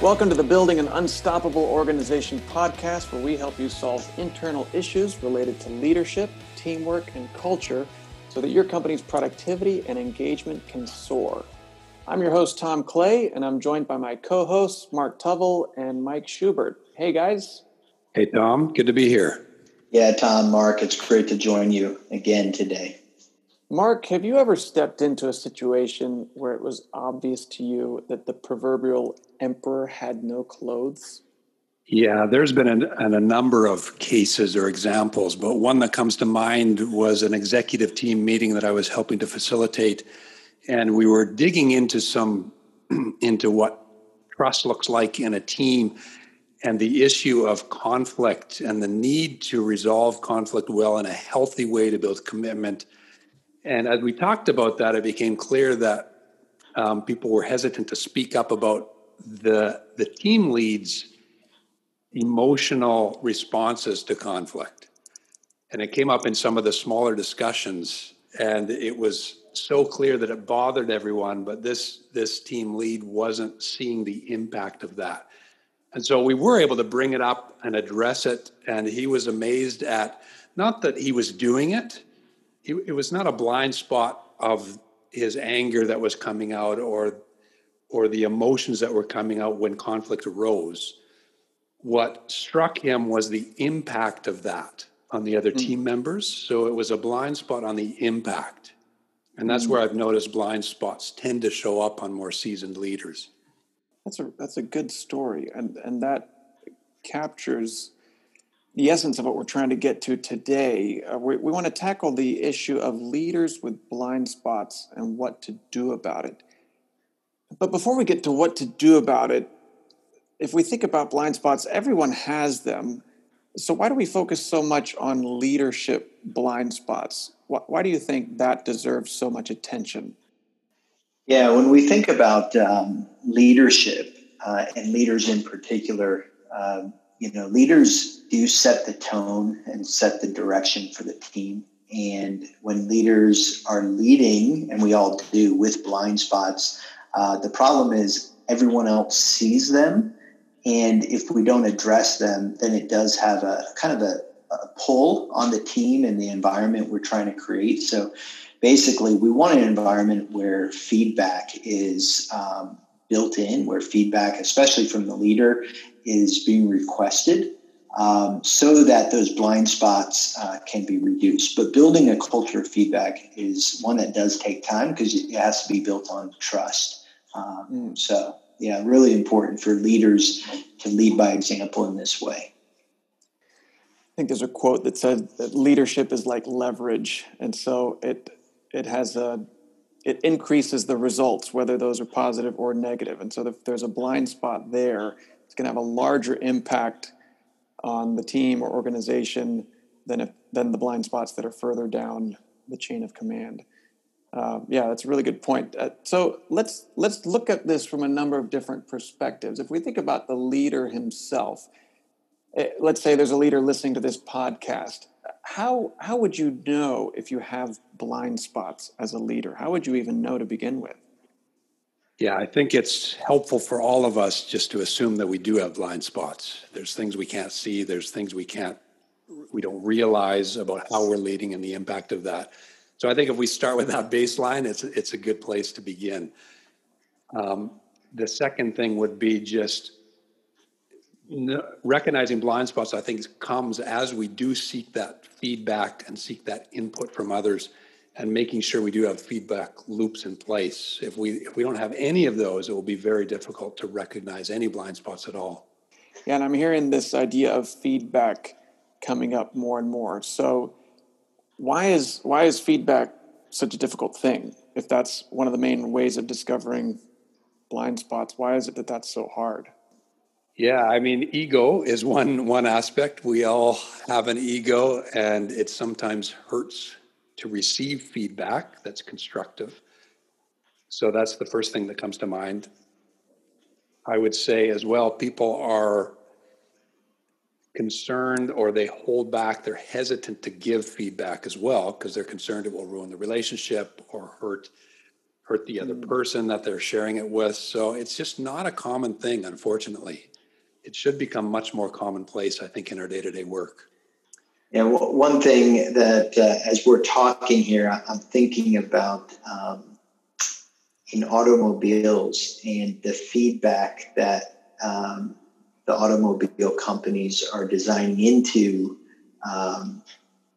Welcome to the Building an Unstoppable Organization podcast, where we help you solve internal issues related to leadership, teamwork, and culture so that your company's productivity and engagement can soar. I'm your host, Tom Clay, and I'm joined by my co hosts, Mark Tuvell and Mike Schubert. Hey, guys. Hey, Tom. Good to be here. Yeah, Tom, Mark, it's great to join you again today. Mark, have you ever stepped into a situation where it was obvious to you that the proverbial emperor had no clothes? Yeah, there's been a, a, number of cases or examples, but one that comes to mind was an executive team meeting that I was helping to facilitate, and we were digging into some into what trust looks like in a team, and the issue of conflict and the need to resolve conflict well in a healthy way to build commitment and as we talked about that, it became clear that um, people were hesitant to speak up about the the team leads emotional responses to conflict. And it came up in some of the smaller discussions, and it was so clear that it bothered everyone, but this this team lead wasn't seeing the impact of that. And so we were able to bring it up and address it, and he was amazed at not that he was doing it, it, it was not a blind spot of his anger that was coming out or or the emotions that were coming out when conflict arose. What struck him was the impact of that on the other mm. team members. So it was a blind spot on the impact. And that's mm. where i've noticed blind spots tend to show up on more seasoned leaders. That's a that's a good story. And and that captures the essence of what we're trying to get to today. Uh, we, we want to tackle the issue of leaders with blind spots and what to do about it. But before we get to what to do about it, if we think about blind spots, everyone has them. So why do we focus so much on leadership blind spots? Why, why do you think that deserves so much attention? Yeah, when we think about um, leadership uh, and leaders in particular, um, you know, leaders do set the tone and set the direction for the team. And when leaders are leading, and we all do with blind spots, uh, the problem is everyone else sees them. And if we don't address them, then it does have a kind of a, a pull on the team and the environment we're trying to create. So basically, we want an environment where feedback is um, built in, where feedback, especially from the leader, is being requested um, so that those blind spots uh, can be reduced. But building a culture of feedback is one that does take time because it has to be built on trust. Um, mm. So, yeah, really important for leaders to lead by example in this way. I think there's a quote that says that leadership is like leverage, and so it it has a it increases the results, whether those are positive or negative. And so if there's a blind spot there, it's going to have a larger impact on the team or organization than if, than the blind spots that are further down the chain of command. Uh, yeah, that's a really good point. Uh, so let's let's look at this from a number of different perspectives. If we think about the leader himself, eh, let's say there's a leader listening to this podcast. How how would you know if you have blind spots as a leader? How would you even know to begin with? Yeah, I think it's helpful for all of us just to assume that we do have blind spots. There's things we can't see, there's things we can't we don't realize about how we're leading and the impact of that. So I think if we start with that baseline, it's it's a good place to begin. Um, the second thing would be just recognizing blind spots. I think comes as we do seek that feedback and seek that input from others and making sure we do have feedback loops in place. If we if we don't have any of those, it will be very difficult to recognize any blind spots at all. Yeah, and I'm hearing this idea of feedback coming up more and more. So why is why is feedback such a difficult thing? If that's one of the main ways of discovering blind spots, why is it that that's so hard? Yeah, I mean, ego is one one aspect. We all have an ego, and it sometimes hurts to receive feedback that's constructive. So that's the first thing that comes to mind. I would say as well, people are concerned or they hold back, they're hesitant to give feedback as well because they're concerned it will ruin the relationship or hurt hurt the other hmm. person that they're sharing it with. So it's just not a common thing, unfortunately. It should become much more commonplace, I think, in our day to day work. Yeah, well, one thing that uh, as we're talking here, I'm thinking about um, in automobiles and the feedback that um, the automobile companies are designing into um,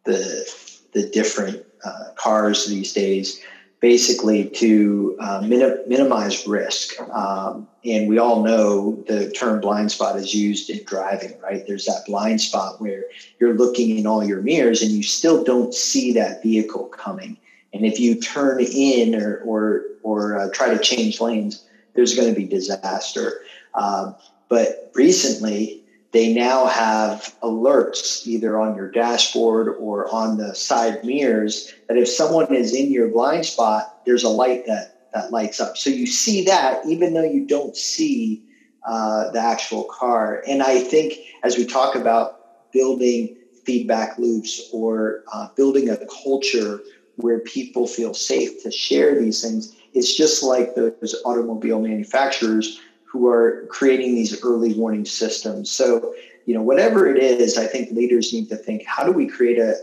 the the different uh, cars these days, basically to uh, minim- minimize risk. Um, and we all know the term blind spot is used in driving, right? There's that blind spot where you're looking in all your mirrors and you still don't see that vehicle coming. And if you turn in or or, or uh, try to change lanes, there's going to be disaster. Uh, but recently, they now have alerts either on your dashboard or on the side mirrors that if someone is in your blind spot, there's a light that, that lights up. So you see that even though you don't see uh, the actual car. And I think as we talk about building feedback loops or uh, building a culture where people feel safe to share these things, it's just like those automobile manufacturers who are creating these early warning systems. So, you know, whatever it is, I think leaders need to think how do we create a,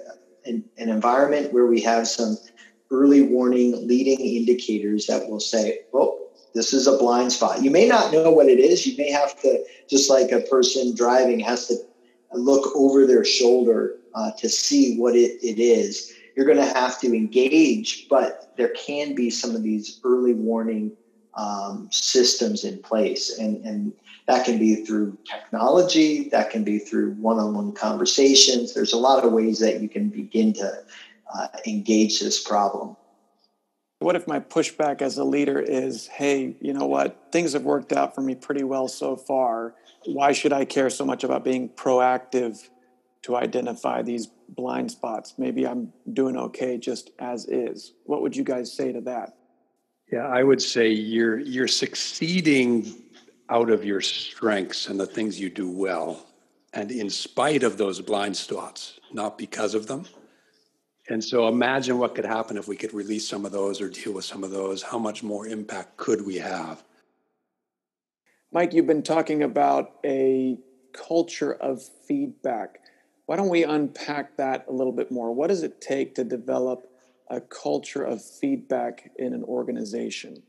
an, an environment where we have some early warning leading indicators that will say, well, this is a blind spot. You may not know what it is. You may have to, just like a person driving has to look over their shoulder uh, to see what it, it is. You're going to have to engage, but there can be some of these early warning um, systems in place. And, and that can be through technology, that can be through one on one conversations. There's a lot of ways that you can begin to uh, engage this problem. What if my pushback as a leader is, hey, you know what? Things have worked out for me pretty well so far. Why should I care so much about being proactive to identify these blind spots? Maybe I'm doing okay just as is. What would you guys say to that? Yeah, I would say you're you're succeeding out of your strengths and the things you do well, and in spite of those blind spots, not because of them. And so imagine what could happen if we could release some of those or deal with some of those. How much more impact could we have? Mike, you've been talking about a culture of feedback. Why don't we unpack that a little bit more? What does it take to develop a culture of feedback in an organization?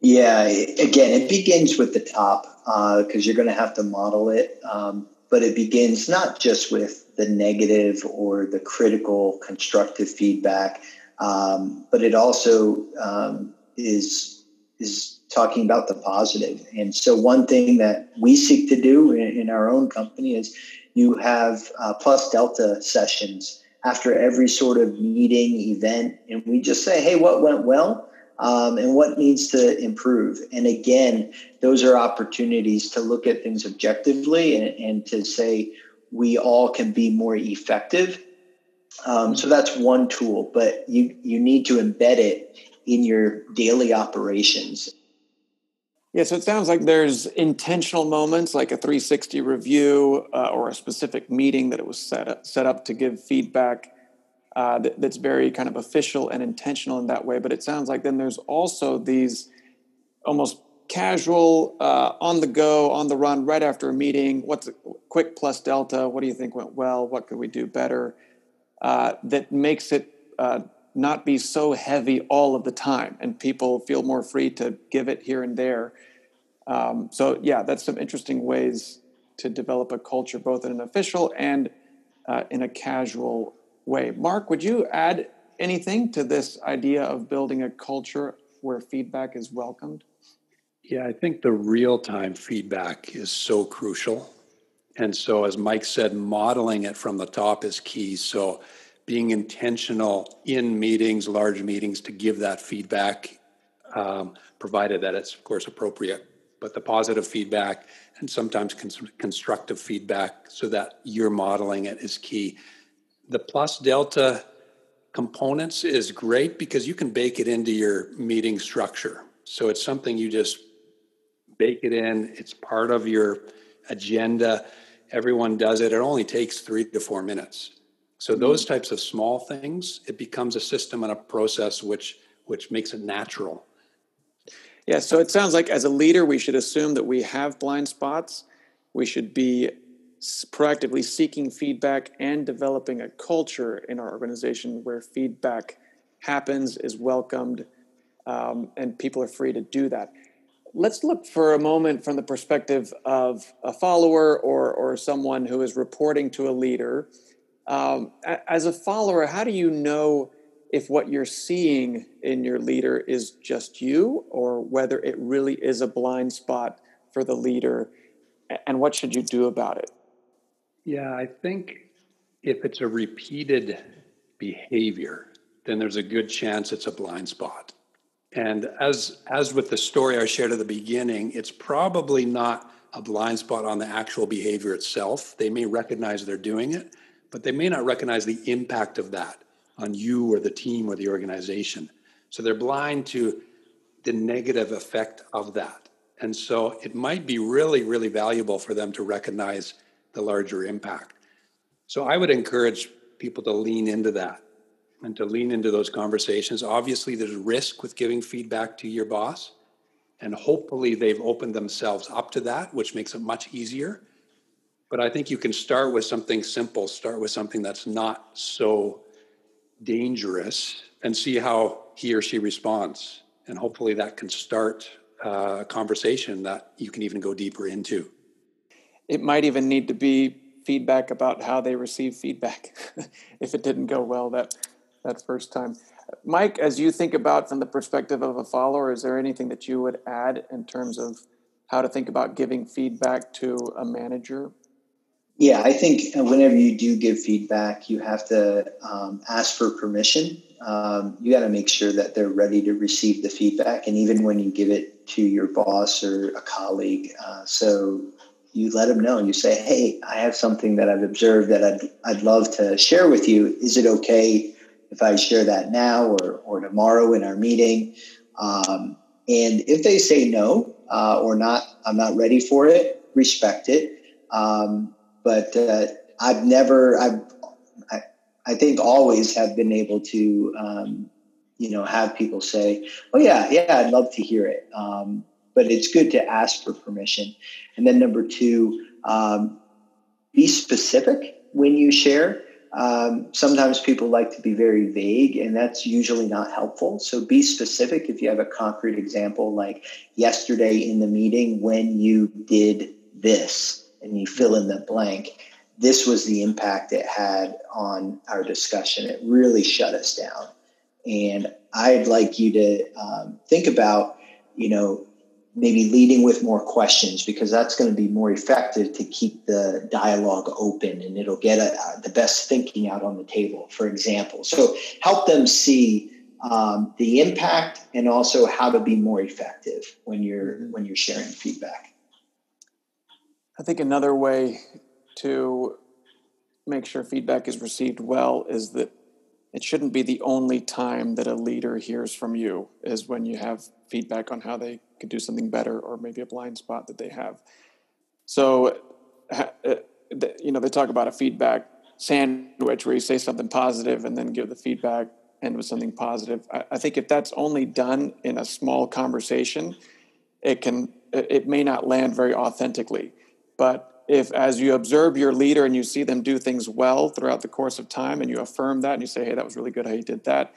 Yeah, again, it begins with the top because uh, you're going to have to model it. Um, but it begins not just with the negative or the critical, constructive feedback, um, but it also um, is is talking about the positive. And so, one thing that we seek to do in, in our own company is you have uh, plus delta sessions after every sort of meeting, event, and we just say, hey, what went well? Um, and what needs to improve. And again, those are opportunities to look at things objectively and, and to say we all can be more effective. Um, so that's one tool, but you you need to embed it in your daily operations. Yeah, so it sounds like there's intentional moments like a 360 review uh, or a specific meeting that it was set up, set up to give feedback uh, that, that's very kind of official and intentional in that way. But it sounds like then there's also these almost casual, uh, on the go, on the run, right after a meeting. What's a quick plus delta? What do you think went well? What could we do better? Uh, that makes it uh, not be so heavy all of the time and people feel more free to give it here and there. Um, so, yeah, that's some interesting ways to develop a culture, both in an official and uh, in a casual way. Mark, would you add anything to this idea of building a culture where feedback is welcomed? Yeah, I think the real time feedback is so crucial. And so, as Mike said, modeling it from the top is key. So, being intentional in meetings, large meetings, to give that feedback, um, provided that it's, of course, appropriate. But the positive feedback and sometimes cons- constructive feedback, so that you're modeling it, is key. The plus delta components is great because you can bake it into your meeting structure. So it's something you just bake it in, it's part of your agenda. Everyone does it. It only takes three to four minutes. So those types of small things, it becomes a system and a process which which makes it natural. Yeah, so it sounds like as a leader, we should assume that we have blind spots. We should be proactively seeking feedback and developing a culture in our organization where feedback happens, is welcomed, um, and people are free to do that. Let's look for a moment from the perspective of a follower or, or someone who is reporting to a leader. Um, as a follower, how do you know if what you're seeing in your leader is just you or whether it really is a blind spot for the leader? And what should you do about it? Yeah, I think if it's a repeated behavior, then there's a good chance it's a blind spot. And as as with the story I shared at the beginning, it's probably not a blind spot on the actual behavior itself. They may recognize they're doing it, but they may not recognize the impact of that on you or the team or the organization. So they're blind to the negative effect of that. And so it might be really, really valuable for them to recognize the larger impact. So I would encourage people to lean into that and to lean into those conversations. Obviously, there's risk with giving feedback to your boss, and hopefully, they've opened themselves up to that, which makes it much easier. But I think you can start with something simple, start with something that's not so dangerous, and see how he or she responds. And hopefully, that can start a conversation that you can even go deeper into. It might even need to be feedback about how they receive feedback if it didn't go well that that first time. Mike, as you think about from the perspective of a follower, is there anything that you would add in terms of how to think about giving feedback to a manager? Yeah, I think whenever you do give feedback, you have to um, ask for permission. Um, you got to make sure that they're ready to receive the feedback, and even when you give it to your boss or a colleague, uh, so you let them know. You say, "Hey, I have something that I've observed that I'd I'd love to share with you. Is it okay if I share that now or, or tomorrow in our meeting. Um, and if they say no uh, or not, I'm not ready for it, respect it. Um, but uh, I've never, I've, I, I think always have been able to, um, you know, have people say, oh, yeah, yeah, I'd love to hear it. Um, but it's good to ask for permission. And then number two, um, be specific when you share. Um, sometimes people like to be very vague, and that's usually not helpful. So be specific if you have a concrete example, like yesterday in the meeting when you did this, and you fill in the blank. This was the impact it had on our discussion. It really shut us down. And I'd like you to um, think about, you know, maybe leading with more questions because that's going to be more effective to keep the dialogue open and it'll get a, uh, the best thinking out on the table for example so help them see um, the impact and also how to be more effective when you're mm-hmm. when you're sharing feedback i think another way to make sure feedback is received well is that it shouldn't be the only time that a leader hears from you is when you have feedback on how they could do something better or maybe a blind spot that they have. So, uh, you know, they talk about a feedback sandwich where you say something positive and then give the feedback and with something positive. I think if that's only done in a small conversation, it can it may not land very authentically. But if as you observe your leader and you see them do things well throughout the course of time and you affirm that and you say, hey, that was really good how you did that,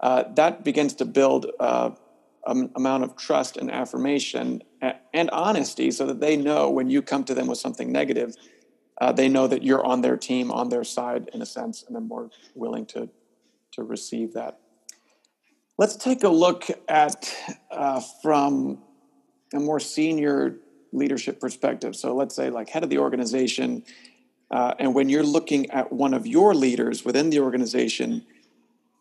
uh, that begins to build uh, um, amount of trust and affirmation and honesty so that they know when you come to them with something negative, uh, they know that you're on their team, on their side in a sense, and they're more willing to, to receive that. Let's take a look at uh, from a more senior leadership perspective. So let's say, like head of the organization, uh, and when you're looking at one of your leaders within the organization,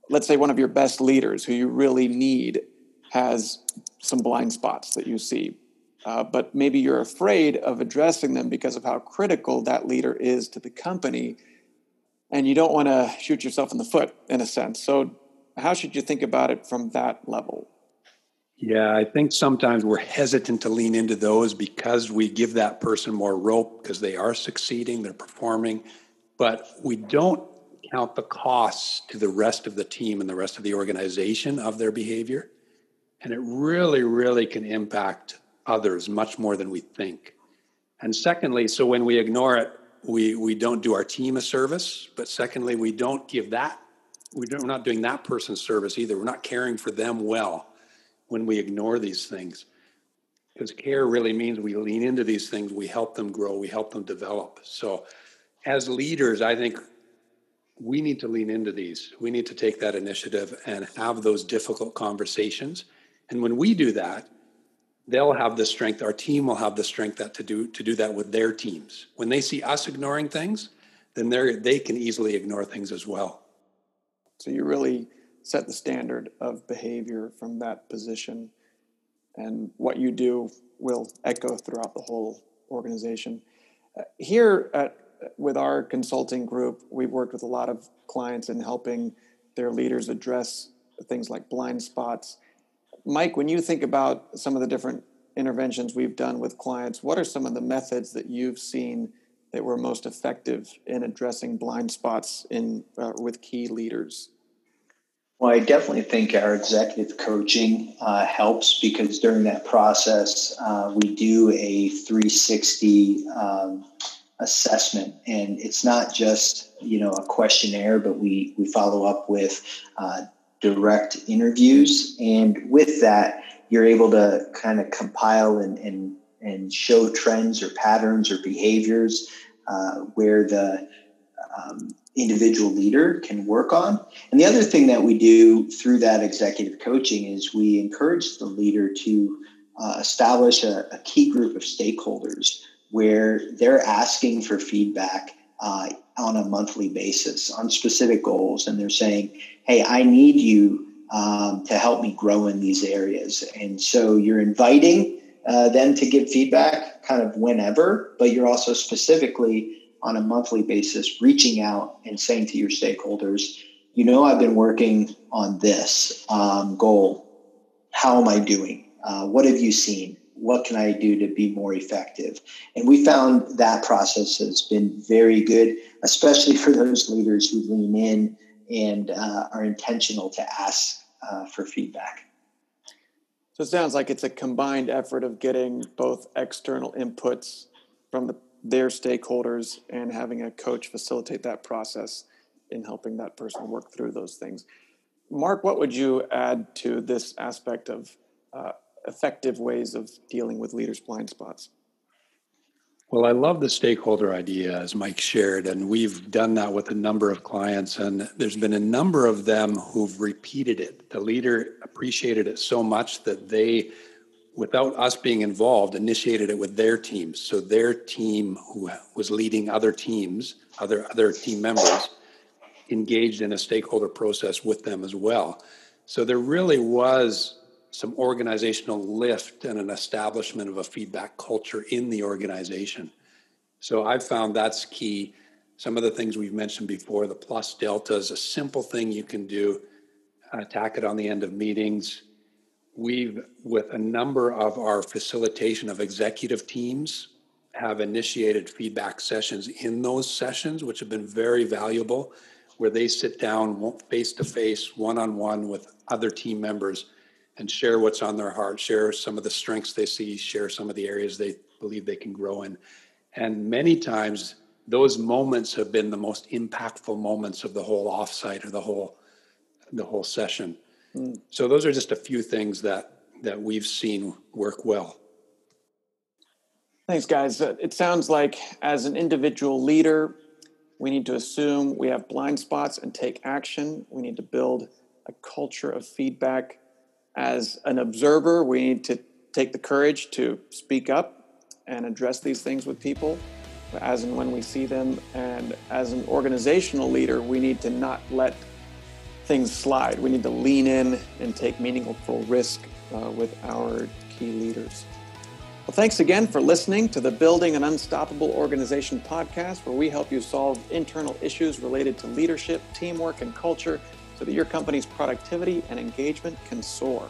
let's say one of your best leaders who you really need has some blind spots that you see. Uh, but maybe you're afraid of addressing them because of how critical that leader is to the company. And you don't want to shoot yourself in the foot, in a sense. So, how should you think about it from that level? Yeah, I think sometimes we're hesitant to lean into those because we give that person more rope because they are succeeding, they're performing, but we don't count the costs to the rest of the team and the rest of the organization of their behavior. And it really, really can impact others much more than we think. And secondly, so when we ignore it, we, we don't do our team a service. But secondly, we don't give that, we don't, we're not doing that person service either. We're not caring for them well when we ignore these things. Because care really means we lean into these things, we help them grow, we help them develop. So as leaders, I think we need to lean into these. We need to take that initiative and have those difficult conversations. And when we do that, they'll have the strength our team will have the strength that to do to do that with their teams when they see us ignoring things then they they can easily ignore things as well so you really set the standard of behavior from that position. And what you do will echo throughout the whole organization. Uh, here at with our consulting group we've worked with a lot of clients in helping their leaders address things like blind spots. Mike, when you think about some of the different interventions we've done with clients, what are some of the methods that you've seen that were most effective in addressing blind spots in uh, with key leaders? Well, I definitely think our executive coaching uh, helps because during that process, uh, we do a 360 um, assessment, and it's not just you know a questionnaire, but we we follow up with uh, direct interviews. And with that, you're able to kind of compile and, and, and show trends or patterns or behaviors uh, where the um, individual leader can work on. And the other thing that we do through that executive coaching is we encourage the leader to uh, establish a, a, key group of stakeholders where they're asking for feedback uh, on a monthly basis on specific goals. And they're saying, hey, I need you um, to help me grow in these areas. And so you're inviting uh, them to give feedback kind of whenever, but you're also specifically on a monthly basis reaching out and saying to your stakeholders, you know, I've been working on this um, goal. How am I doing? Uh, what have you seen? what can I do to be more effective? And we found that process has been very good, especially for those leaders who lean in and uh, are intentional to ask uh, for feedback. So it sounds like it's a combined effort of getting both external inputs from the, their stakeholders and having a coach facilitate that process in helping that person work through those things. Mark, what would you add to this aspect of uh, effective ways of dealing with leaders' blind spots? Well, I love the stakeholder idea, as Mike shared, and we've done that with a number of clients, and there's been a number of them who've repeated it. The leader appreciated it so much that they, without us being involved, initiated it with their teams. So their team, who was leading other teams, other other team members, engaged in a stakeholder process with them as well. So there really was some organizational lift and an establishment of a feedback culture in the organization. So I've found that's key. Some of the things we've mentioned before, the plus delta is a simple thing you can do. Attack it on the end of meetings. We've, with a number of our facilitation of executive teams, have initiated feedback sessions in those sessions, which have been very valuable, where they sit down face to face, one on one with other team members and share what's on their heart, share some of the strengths they see, share some of the areas they believe they can grow in. And many times, those moments have been the most impactful moments of the whole offsite or the whole the whole session. So those are just a few things that that we've seen work well. Thanks, guys. Uh, it sounds like as an individual leader, we need to assume we have blind spots and take action. We need to build a culture of feedback as an observer, we need to take the courage to speak up and address these things with people as and when we see them. And as an organizational leader, we need to not let things slide. We need to lean in and take meaningful risk uh, with our key leaders. Well, thanks again for listening to the Building an Unstoppable Organization podcast, where we help you solve internal issues related to leadership, teamwork, and culture so that your company's productivity and engagement can soar.